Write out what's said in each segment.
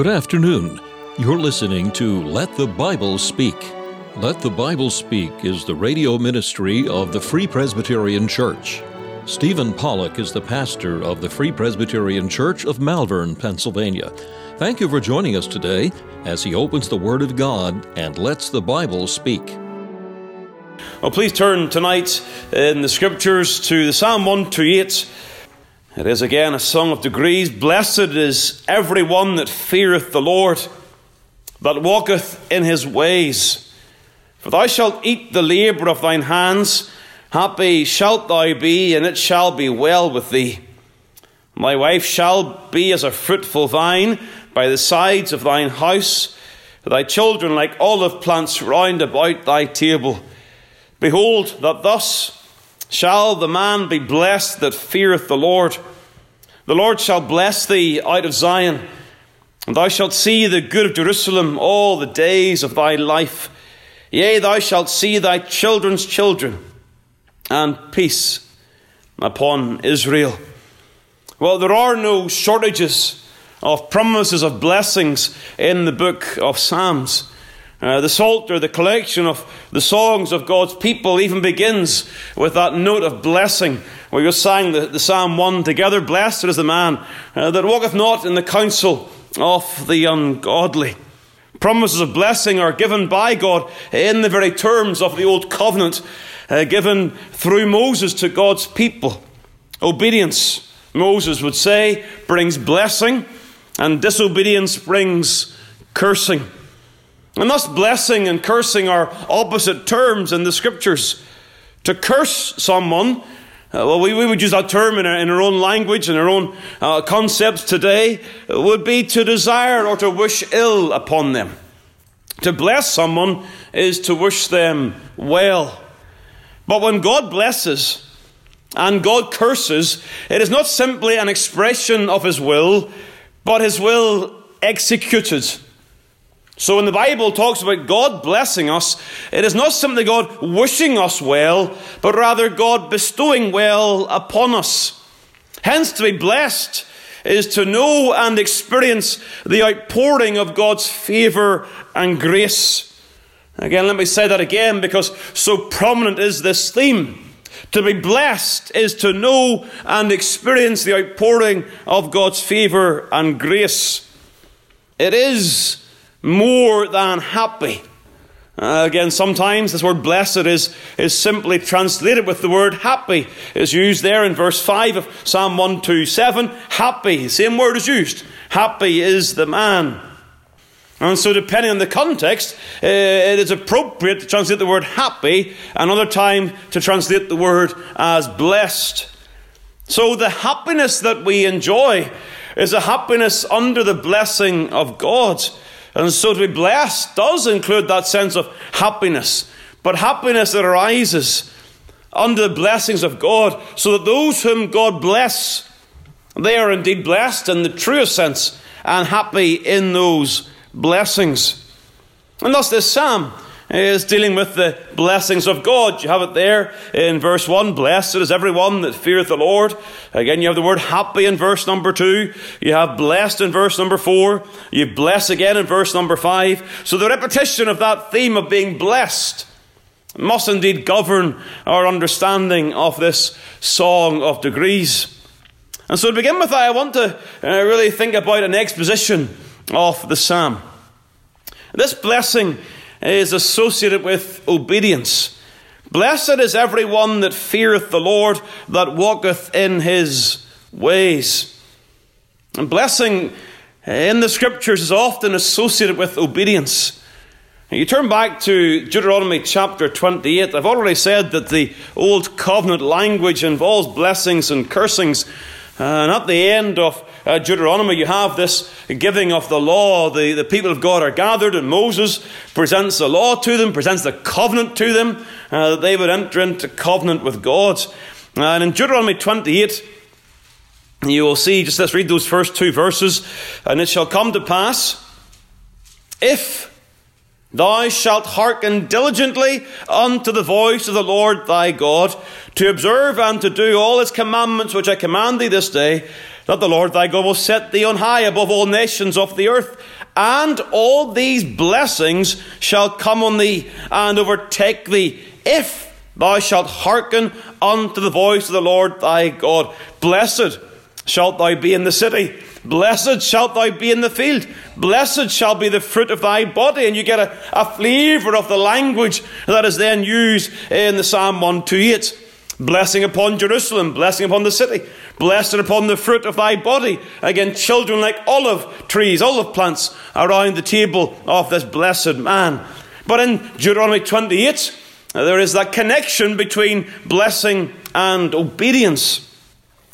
Good afternoon. You're listening to Let the Bible Speak. Let the Bible Speak is the radio ministry of the Free Presbyterian Church. Stephen Pollock is the pastor of the Free Presbyterian Church of Malvern, Pennsylvania. Thank you for joining us today as he opens the Word of God and lets the Bible speak. Well, please turn tonight in the scriptures to the Psalm 128. It is again a song of degrees. Blessed is every one that feareth the Lord, that walketh in his ways. For thou shalt eat the labour of thine hands. Happy shalt thou be, and it shall be well with thee. Thy wife shall be as a fruitful vine by the sides of thine house, thy children like olive plants round about thy table. Behold, that thus shall the man be blessed that feareth the Lord. The Lord shall bless thee out of Zion, and thou shalt see the good of Jerusalem all the days of thy life. Yea, thou shalt see thy children's children, and peace upon Israel. Well, there are no shortages of promises of blessings in the book of Psalms. Uh, the Psalter, the collection of the songs of God's people, even begins with that note of blessing. We just sang the, the Psalm 1 together Blessed is the man uh, that walketh not in the counsel of the ungodly. Promises of blessing are given by God in the very terms of the Old Covenant, uh, given through Moses to God's people. Obedience, Moses would say, brings blessing, and disobedience brings cursing. And thus, blessing and cursing are opposite terms in the scriptures. To curse someone, uh, well, we, we would use that term in our, in our own language and our own uh, concepts today, would be to desire or to wish ill upon them. To bless someone is to wish them well. But when God blesses and God curses, it is not simply an expression of His will, but His will executed. So when the Bible talks about God blessing us, it is not simply God wishing us well, but rather God bestowing well upon us. Hence, to be blessed is to know and experience the outpouring of God's favour and grace. Again, let me say that again because so prominent is this theme. To be blessed is to know and experience the outpouring of God's favour and grace. It is more than happy. Uh, again, sometimes this word blessed is, is simply translated with the word happy. It's used there in verse 5 of Psalm 127. Happy, same word is used. Happy is the man. And so, depending on the context, uh, it is appropriate to translate the word happy, another time to translate the word as blessed. So, the happiness that we enjoy is a happiness under the blessing of God. And so to be blessed does include that sense of happiness, but happiness that arises under the blessings of God, so that those whom God bless, they are indeed blessed in the truest sense and happy in those blessings. And thus, this psalm is dealing with the blessings of God. You have it there in verse 1 Blessed is everyone that feareth the Lord. Again, you have the word happy in verse number 2. You have blessed in verse number 4. You bless again in verse number 5. So the repetition of that theme of being blessed must indeed govern our understanding of this song of degrees. And so to begin with, I want to uh, really think about an exposition of the psalm. This blessing is associated with obedience. Blessed is every one that feareth the Lord, that walketh in his ways. And blessing in the scriptures is often associated with obedience. You turn back to Deuteronomy chapter 28. I've already said that the Old Covenant language involves blessings and cursings. Uh, and at the end of uh, Deuteronomy, you have this giving of the law. The, the people of God are gathered, and Moses presents the law to them, presents the covenant to them, uh, that they would enter into covenant with God. And in Deuteronomy 28, you will see, just let's read those first two verses. And it shall come to pass, if Thou shalt hearken diligently unto the voice of the Lord thy God, to observe and to do all his commandments which I command thee this day, that the Lord thy God will set thee on high above all nations of the earth. And all these blessings shall come on thee and overtake thee if thou shalt hearken unto the voice of the Lord thy God. Blessed shalt thou be in the city. Blessed shalt thou be in the field. Blessed shall be the fruit of thy body. And you get a, a flavour of the language that is then used in the Psalm 128. Blessing upon Jerusalem, blessing upon the city, blessed upon the fruit of thy body. Again, children like olive trees, olive plants around the table of this blessed man. But in Deuteronomy 28, uh, there is that connection between blessing and obedience.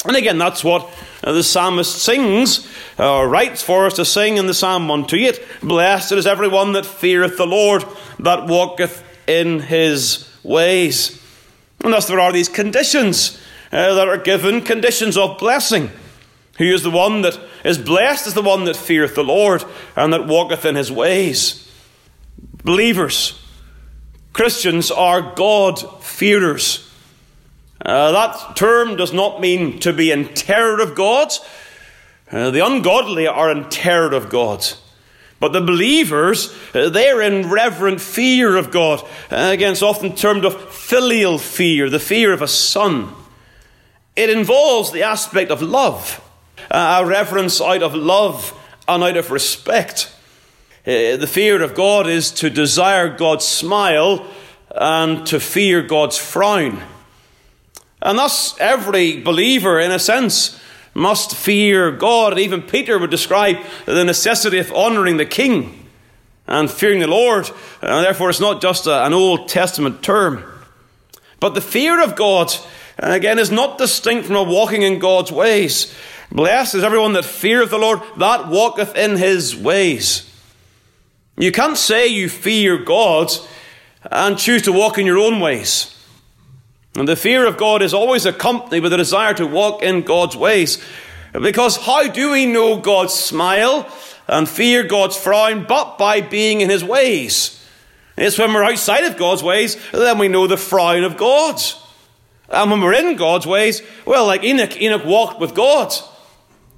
And again, that's what uh, the psalmist sings, or writes for us to sing in the Psalm 128 Blessed is everyone that feareth the Lord, that walketh in his ways. And thus, there are these conditions uh, that are given conditions of blessing. Who is the one that is blessed is the one that feareth the Lord and that walketh in his ways. Believers, Christians are God fearers. Uh, that term does not mean to be in terror of God. Uh, the ungodly are in terror of God. But the believers, uh, they're in reverent fear of God. Uh, again, it's often termed of filial fear, the fear of a son. It involves the aspect of love, uh, a reverence out of love and out of respect. Uh, the fear of God is to desire God's smile and to fear God's frown. And thus, every believer, in a sense, must fear God. Even Peter would describe the necessity of honouring the king and fearing the Lord. And therefore, it's not just an Old Testament term. But the fear of God, again, is not distinct from a walking in God's ways. Blessed is everyone that feareth the Lord, that walketh in his ways. You can't say you fear God and choose to walk in your own ways. And the fear of God is always accompanied with a desire to walk in God's ways. Because how do we know God's smile and fear God's frown but by being in his ways? It's when we're outside of God's ways then we know the frown of God. And when we're in God's ways, well, like Enoch, Enoch walked with God.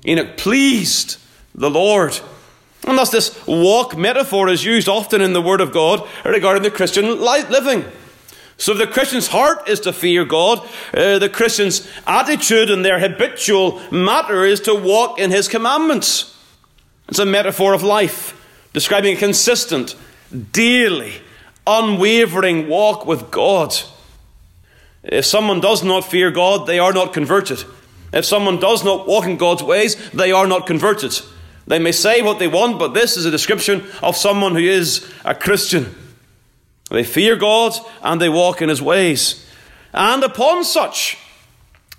Enoch pleased the Lord. And thus, this walk metaphor is used often in the Word of God regarding the Christian living. So, if the Christian's heart is to fear God, uh, the Christian's attitude and their habitual matter is to walk in His commandments. It's a metaphor of life, describing a consistent, daily, unwavering walk with God. If someone does not fear God, they are not converted. If someone does not walk in God's ways, they are not converted. They may say what they want, but this is a description of someone who is a Christian. They fear God and they walk in his ways. And upon such,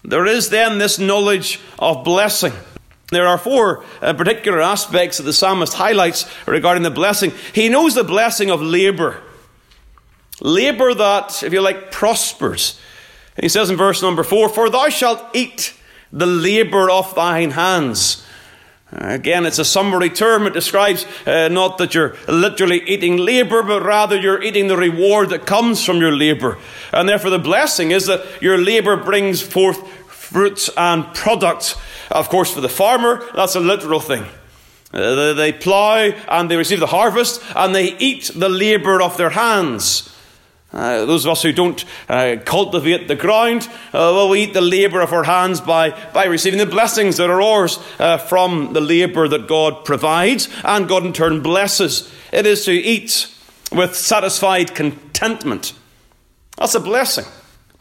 there is then this knowledge of blessing. There are four uh, particular aspects that the psalmist highlights regarding the blessing. He knows the blessing of labour. Labour that, if you like, prospers. He says in verse number four, For thou shalt eat the labour of thine hands. Again, it's a summary term. It describes uh, not that you're literally eating labor, but rather you're eating the reward that comes from your labor. And therefore, the blessing is that your labor brings forth fruits and products. Of course, for the farmer, that's a literal thing. Uh, they plough and they receive the harvest, and they eat the labor of their hands. Uh, those of us who don't uh, cultivate the ground, uh, well, we eat the labour of our hands by, by receiving the blessings that are ours uh, from the labour that God provides and God in turn blesses. It is to eat with satisfied contentment. That's a blessing.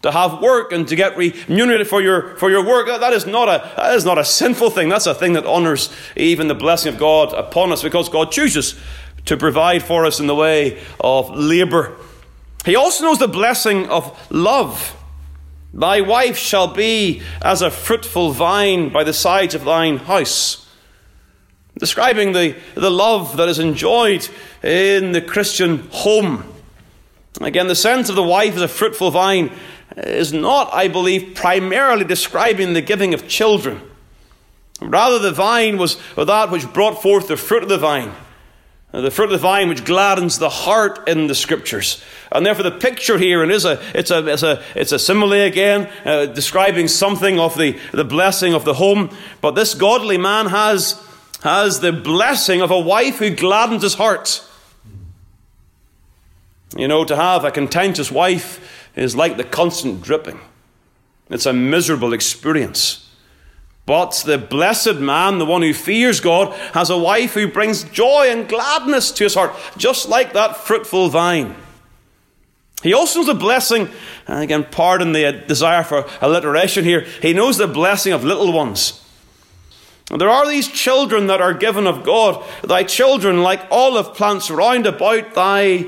To have work and to get remunerated for your, for your work, that is, not a, that is not a sinful thing. That's a thing that honours even the blessing of God upon us because God chooses to provide for us in the way of labour. He also knows the blessing of love. Thy wife shall be as a fruitful vine by the sides of thine house. Describing the, the love that is enjoyed in the Christian home. Again, the sense of the wife as a fruitful vine is not, I believe, primarily describing the giving of children. Rather, the vine was that which brought forth the fruit of the vine. Uh, the fruit of the vine which gladdens the heart in the scriptures. And therefore the picture here, and is a, it's a, it's a, it's a simile again, uh, describing something of the, the blessing of the home. But this godly man has, has the blessing of a wife who gladdens his heart. You know, to have a contentious wife is like the constant dripping. It's a miserable experience. But the blessed man, the one who fears God, has a wife who brings joy and gladness to his heart, just like that fruitful vine. He also knows the blessing, and again, pardon the uh, desire for alliteration here, he knows the blessing of little ones. There are these children that are given of God, thy children like olive plants round about thy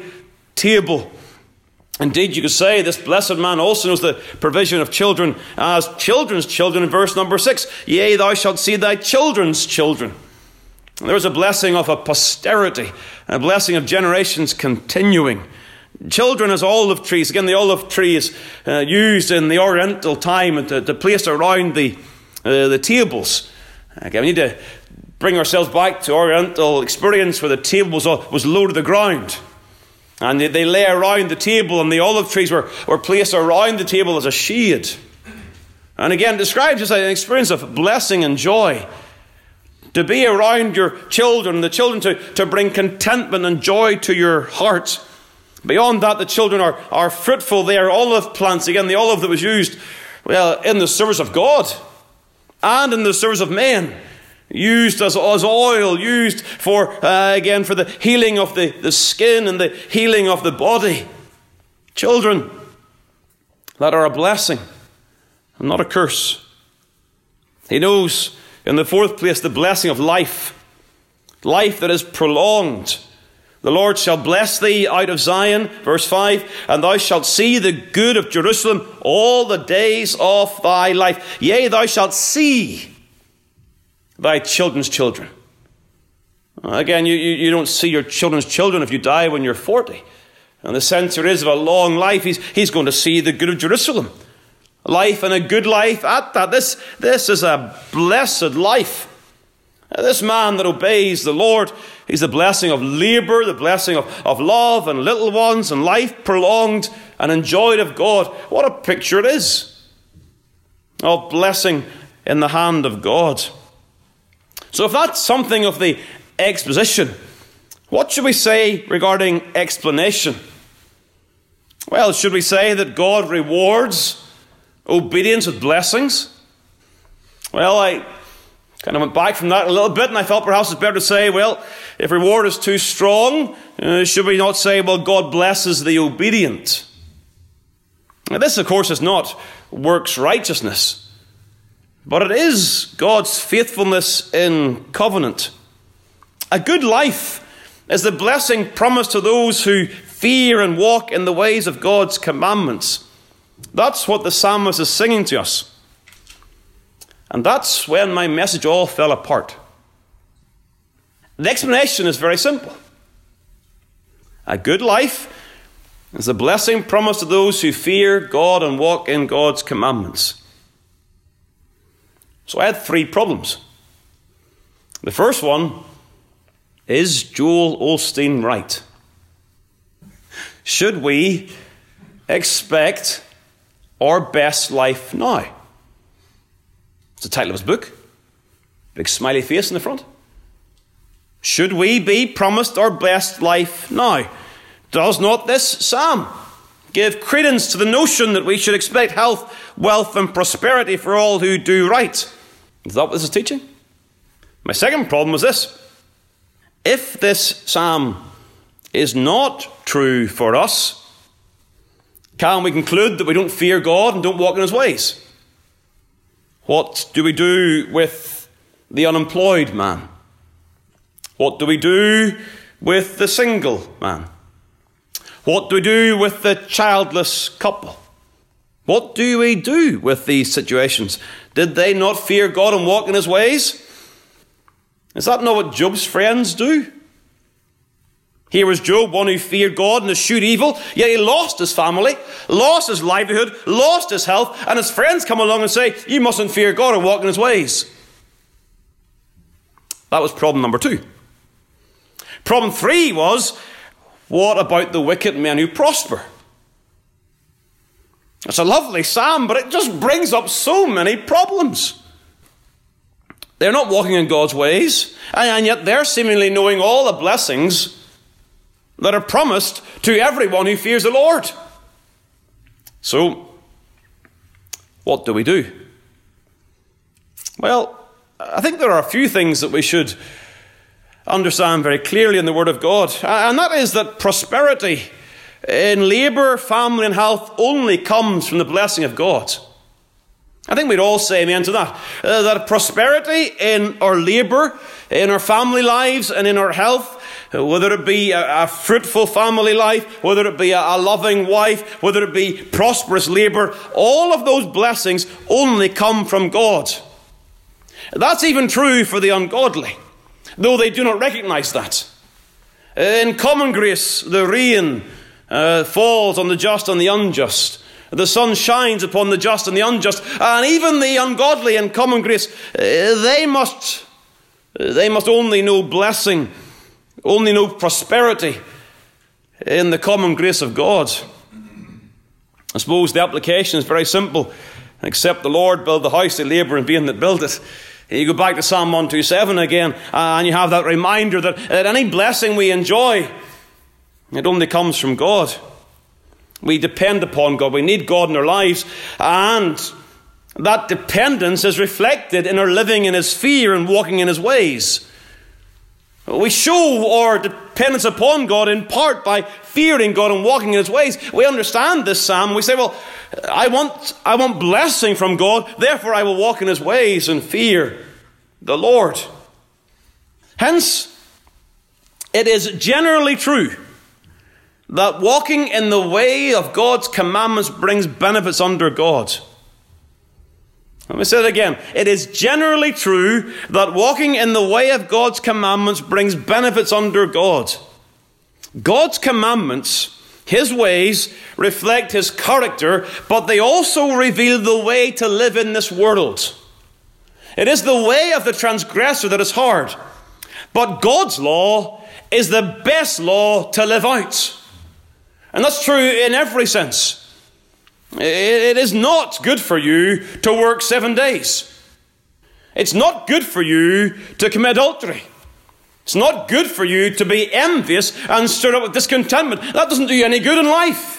table. Indeed, you could say this blessed man also knows the provision of children as children's children in verse number six. Yea, thou shalt see thy children's children. There is a blessing of a posterity, a blessing of generations continuing. Children as olive trees. Again, the olive tree is uh, used in the Oriental time to, to place around the, uh, the tables. Again, we need to bring ourselves back to Oriental experience where the table was, was low to the ground. And they, they lay around the table, and the olive trees were, were placed around the table as a shade. And again, describes as an experience of blessing and joy. To be around your children, the children to, to bring contentment and joy to your heart. Beyond that, the children are, are fruitful. They are olive plants. Again, the olive that was used, well, in the service of God and in the service of men used as, as oil, used for, uh, again, for the healing of the, the skin and the healing of the body. Children that are a blessing and not a curse. He knows, in the fourth place, the blessing of life, life that is prolonged. The Lord shall bless thee out of Zion, verse 5, and thou shalt see the good of Jerusalem all the days of thy life. Yea, thou shalt see thy children's children. Again, you, you, you, don't see your children's children if you die when you're 40. And the sense there is of a long life, he's, he's going to see the good of Jerusalem. Life and a good life at that. This, this is a blessed life. This man that obeys the Lord, he's the blessing of labour, the blessing of, of love and little ones and life prolonged and enjoyed of God. What a picture it is of blessing in the hand of God. So, if that's something of the exposition, what should we say regarding explanation? Well, should we say that God rewards obedience with blessings? Well, I kind of went back from that a little bit, and I felt perhaps it's better to say, well, if reward is too strong, uh, should we not say, well, God blesses the obedient? Now, this, of course, is not works righteousness. But it is God's faithfulness in covenant. A good life is the blessing promised to those who fear and walk in the ways of God's commandments. That's what the psalmist is singing to us. And that's when my message all fell apart. The explanation is very simple. A good life is a blessing promised to those who fear God and walk in God's commandments. So I had three problems. The first one is Joel Osteen right? Should we expect our best life now? It's the title of his book. Big smiley face in the front. Should we be promised our best life now? Does not this psalm give credence to the notion that we should expect health, wealth, and prosperity for all who do right? Is that what this is teaching? My second problem was this. If this psalm is not true for us, can we conclude that we don't fear God and don't walk in his ways? What do we do with the unemployed man? What do we do with the single man? What do we do with the childless couple? What do we do with these situations? Did they not fear God and walk in his ways? Is that not what Job's friends do? Here was Job, one who feared God and eschewed evil, yet he lost his family, lost his livelihood, lost his health, and his friends come along and say, You mustn't fear God and walk in his ways. That was problem number two. Problem three was what about the wicked men who prosper? It's a lovely psalm, but it just brings up so many problems. They're not walking in God's ways, and yet they're seemingly knowing all the blessings that are promised to everyone who fears the Lord. So, what do we do? Well, I think there are a few things that we should understand very clearly in the Word of God, and that is that prosperity in labour, family, and health only comes from the blessing of God. I think we'd all say amen to that. Uh, that prosperity in our labour, in our family lives, and in our health, whether it be a, a fruitful family life, whether it be a, a loving wife, whether it be prosperous labour, all of those blessings only come from God. That's even true for the ungodly, though they do not recognize that. In common grace, the rain uh, falls on the just and the unjust. The sun shines upon the just and the unjust, and even the ungodly in common grace, uh, they must, they must only know blessing, only know prosperity in the common grace of God. I suppose the application is very simple. Except the Lord build the house, they labour in vain that build it. You go back to Psalm 127 again, and you have that reminder that, that any blessing we enjoy, it only comes from God. We depend upon God. We need God in our lives. And that dependence is reflected in our living in His fear and walking in His ways. We show our dependence upon God in part by fearing God and walking in His ways. We understand this psalm. We say, well, I want, I want blessing from God, therefore I will walk in His ways and fear the Lord. Hence, it is generally true that walking in the way of God's commandments brings benefits under God. Let me say it again. It is generally true that walking in the way of God's commandments brings benefits under God. God's commandments, His ways, reflect His character, but they also reveal the way to live in this world. It is the way of the transgressor that is hard, but God's law is the best law to live out. And that's true in every sense. It is not good for you to work seven days. It's not good for you to commit adultery. It's not good for you to be envious and stirred up with discontentment. That doesn't do you any good in life.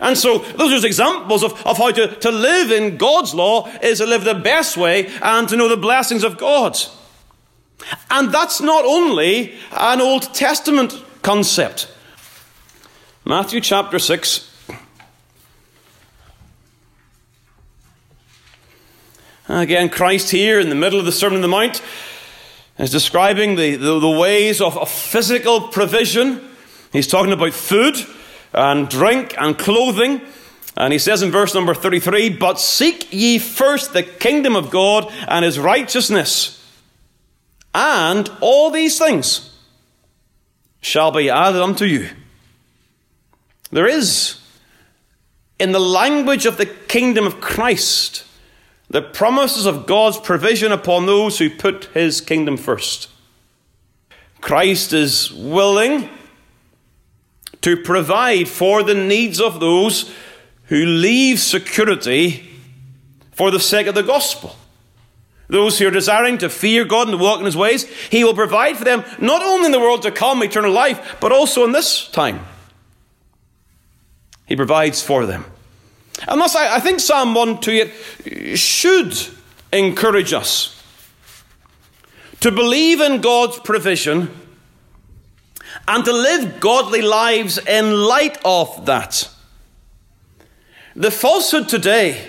And so, those are just examples of, of how to, to live in God's law is to live the best way and to know the blessings of God. And that's not only an Old Testament concept. Matthew chapter 6. Again, Christ here in the middle of the Sermon on the Mount is describing the, the, the ways of, of physical provision. He's talking about food and drink and clothing. And he says in verse number 33 But seek ye first the kingdom of God and his righteousness, and all these things shall be added unto you. There is, in the language of the kingdom of Christ, the promises of God's provision upon those who put his kingdom first. Christ is willing to provide for the needs of those who leave security for the sake of the gospel. Those who are desiring to fear God and to walk in His ways, He will provide for them not only in the world to come, eternal life, but also in this time. He provides for them. And thus, I, I think Psalm 128 should encourage us to believe in God's provision and to live godly lives in light of that. The falsehood today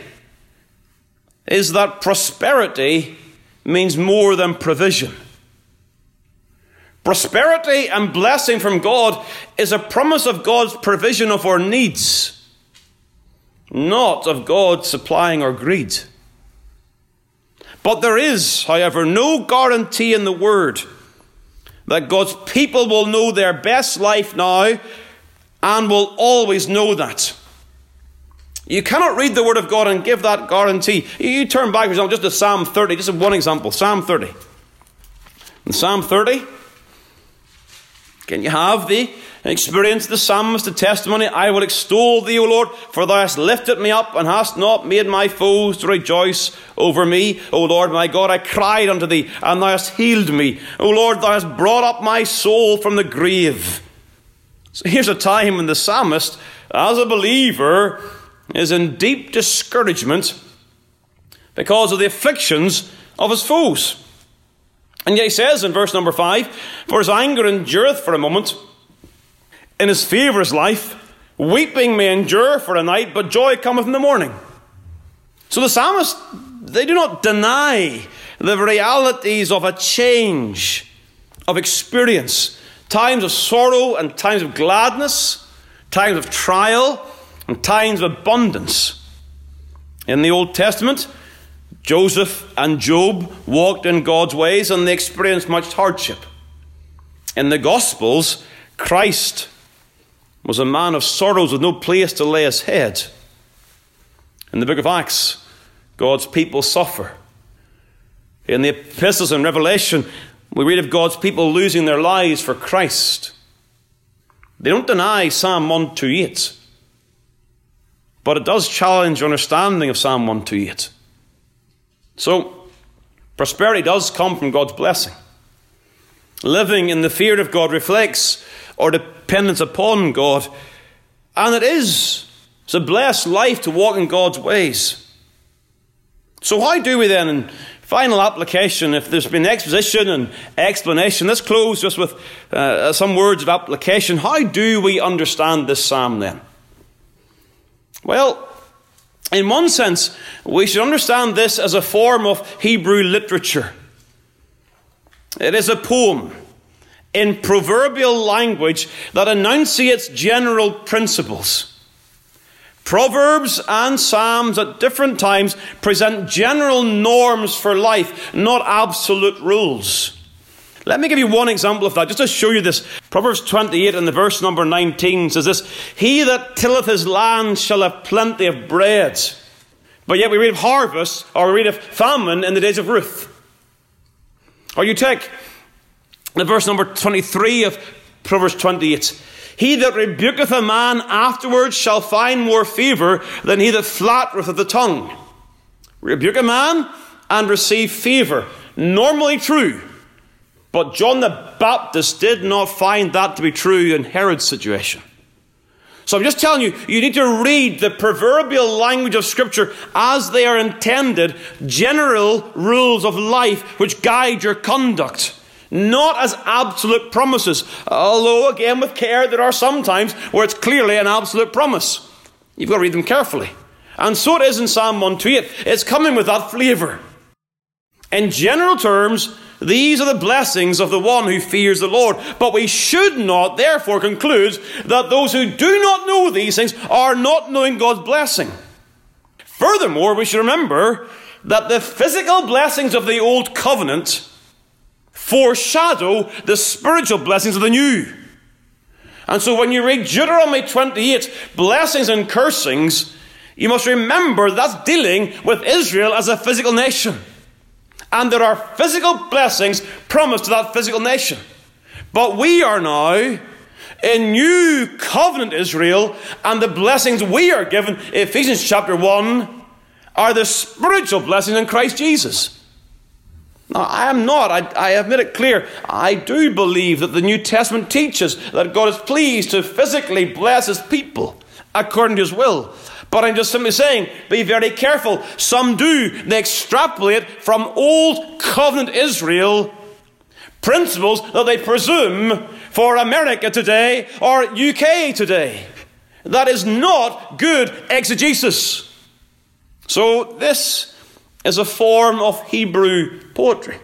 is that prosperity means more than provision. Prosperity and blessing from God is a promise of God's provision of our needs, not of God supplying our greed. But there is, however, no guarantee in the Word that God's people will know their best life now and will always know that. You cannot read the Word of God and give that guarantee. You turn back, for example, just to Psalm 30, just one example Psalm 30. In Psalm 30, Can you have the experience the psalmist, the testimony? I will extol thee, O Lord, for thou hast lifted me up and hast not made my foes to rejoice over me. O Lord my God, I cried unto thee, and thou hast healed me. O Lord, thou hast brought up my soul from the grave. So here's a time when the psalmist, as a believer, is in deep discouragement because of the afflictions of his foes. And yet he says in verse number 5 For his anger endureth for a moment, in his favour is life, weeping may endure for a night, but joy cometh in the morning. So the psalmist, they do not deny the realities of a change of experience, times of sorrow and times of gladness, times of trial and times of abundance. In the Old Testament, Joseph and Job walked in God's ways and they experienced much hardship. In the Gospels, Christ was a man of sorrows with no place to lay his head. In the book of Acts, God's people suffer. In the epistles and Revelation, we read of God's people losing their lives for Christ. They don't deny Psalm 128, but it does challenge your understanding of Psalm 128. So, prosperity does come from God's blessing. Living in the fear of God reflects our dependence upon God, and it is it's a blessed life to walk in God's ways. So, how do we then, in final application, if there's been exposition and explanation, let's close just with uh, some words of application. How do we understand this psalm then? Well, in one sense, we should understand this as a form of Hebrew literature. It is a poem in proverbial language that enunciates general principles. Proverbs and Psalms at different times present general norms for life, not absolute rules. Let me give you one example of that, just to show you this. Proverbs 28 and the verse number 19 says this He that tilleth his land shall have plenty of bread. But yet we read of harvest, or we read of famine in the days of Ruth. Or you take the verse number 23 of Proverbs 28. He that rebuketh a man afterwards shall find more favour than he that flattereth the tongue. Rebuke a man and receive favour. Normally true. But John the Baptist did not find that to be true in Herod's situation. So I'm just telling you, you need to read the proverbial language of Scripture as they are intended, general rules of life which guide your conduct, not as absolute promises. Although, again, with care, there are some times where it's clearly an absolute promise. You've got to read them carefully. And so it is in Psalm 128. It's coming with that flavour. In general terms, these are the blessings of the one who fears the Lord. But we should not, therefore, conclude that those who do not know these things are not knowing God's blessing. Furthermore, we should remember that the physical blessings of the Old Covenant foreshadow the spiritual blessings of the New. And so when you read Deuteronomy 28, blessings and cursings, you must remember that's dealing with Israel as a physical nation. And there are physical blessings promised to that physical nation. But we are now in new covenant Israel, and the blessings we are given, Ephesians chapter 1, are the spiritual blessings in Christ Jesus. Now, I am not, I, I have made it clear, I do believe that the New Testament teaches that God is pleased to physically bless his people according to his will. But I'm just simply saying, be very careful. Some do. They extrapolate from old covenant Israel principles that they presume for America today or UK today. That is not good exegesis. So, this is a form of Hebrew poetry.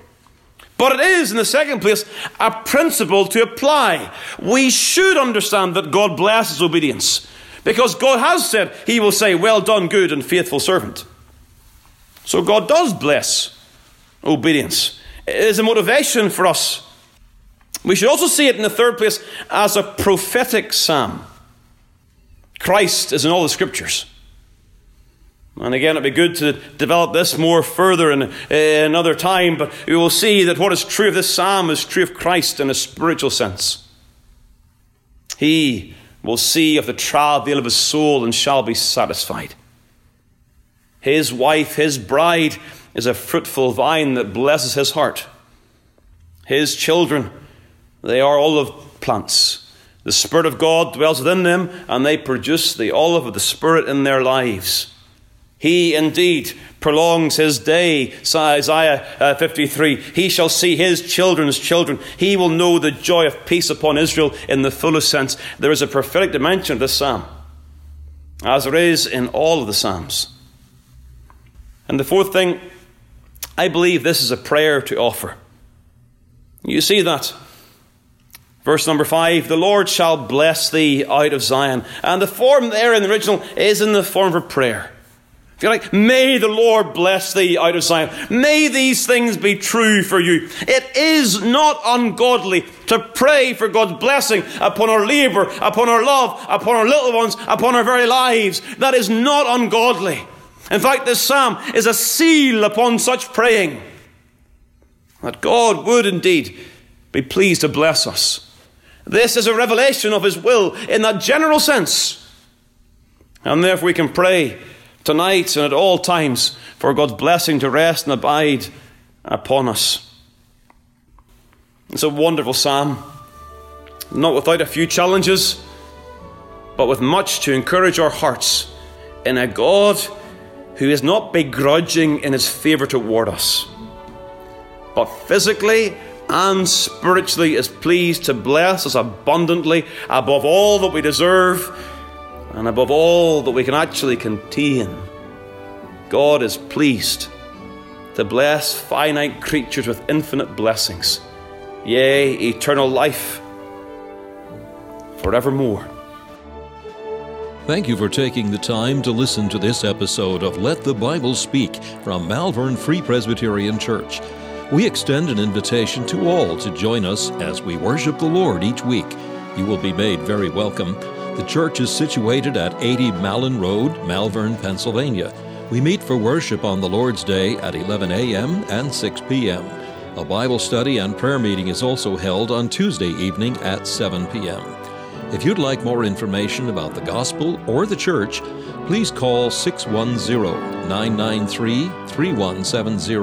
But it is, in the second place, a principle to apply. We should understand that God blesses obedience. Because God has said, He will say, Well done, good and faithful servant. So God does bless obedience. It is a motivation for us. We should also see it in the third place as a prophetic psalm. Christ is in all the scriptures. And again, it'd be good to develop this more further in, another time, but we will see that what is true of this psalm is true of Christ in a spiritual sense. He will see of the travail of his soul and shall be satisfied. His wife, his bride, is a fruitful vine that blesses his heart. His children, they are olive plants. The Spirit of God dwells within them, and they produce the olive of the Spirit in their lives. He indeed prolongs his day, Isaiah uh, 53. He shall see his children's children. He will know the joy of peace upon Israel in the fullest sense. There is a prophetic dimension to this psalm, as there is in all of the psalms. And the fourth thing, I believe this is a prayer to offer. You see that. Verse number five, the Lord shall bless thee out of Zion. And the form there in the original is in the form of prayer. If you like, may the Lord bless thee out of Zion. May these things be true for you. It is not ungodly to pray for God's blessing upon our labour, upon our love, upon our little ones, upon our very lives. That is not ungodly. In fact, this psalm is a seal upon such praying that God would indeed be pleased to bless us. This is a revelation of His will in that general sense. And therefore, we can pray tonight and at all times for God's blessing to rest and abide upon us. It's a wonderful psalm, not without a few challenges, but with much to encourage our hearts in a God who is not begrudging in his favour toward us, but physically and spiritually is pleased to bless us abundantly above all that we deserve and above all that we can actually contain. God is pleased to bless finite creatures with infinite blessings, yea, eternal life forevermore. Thank you for taking the time to listen to this episode of Let the Bible Speak from Malvern Free Presbyterian Church. We extend an invitation to all to join us as we worship the Lord each week. You will be made very welcome. The church is situated at 80 Mallon Road, Malvern, Pennsylvania. We meet for worship on the Lord's Day at 11 a.m. and 6 p.m. A Bible study and prayer meeting is also held on Tuesday evening at 7 p.m. If you'd like more information about the gospel or the church, please call 610 993 3170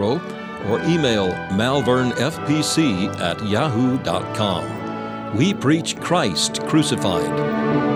or email malvernfpc at yahoo.com. We preach Christ crucified.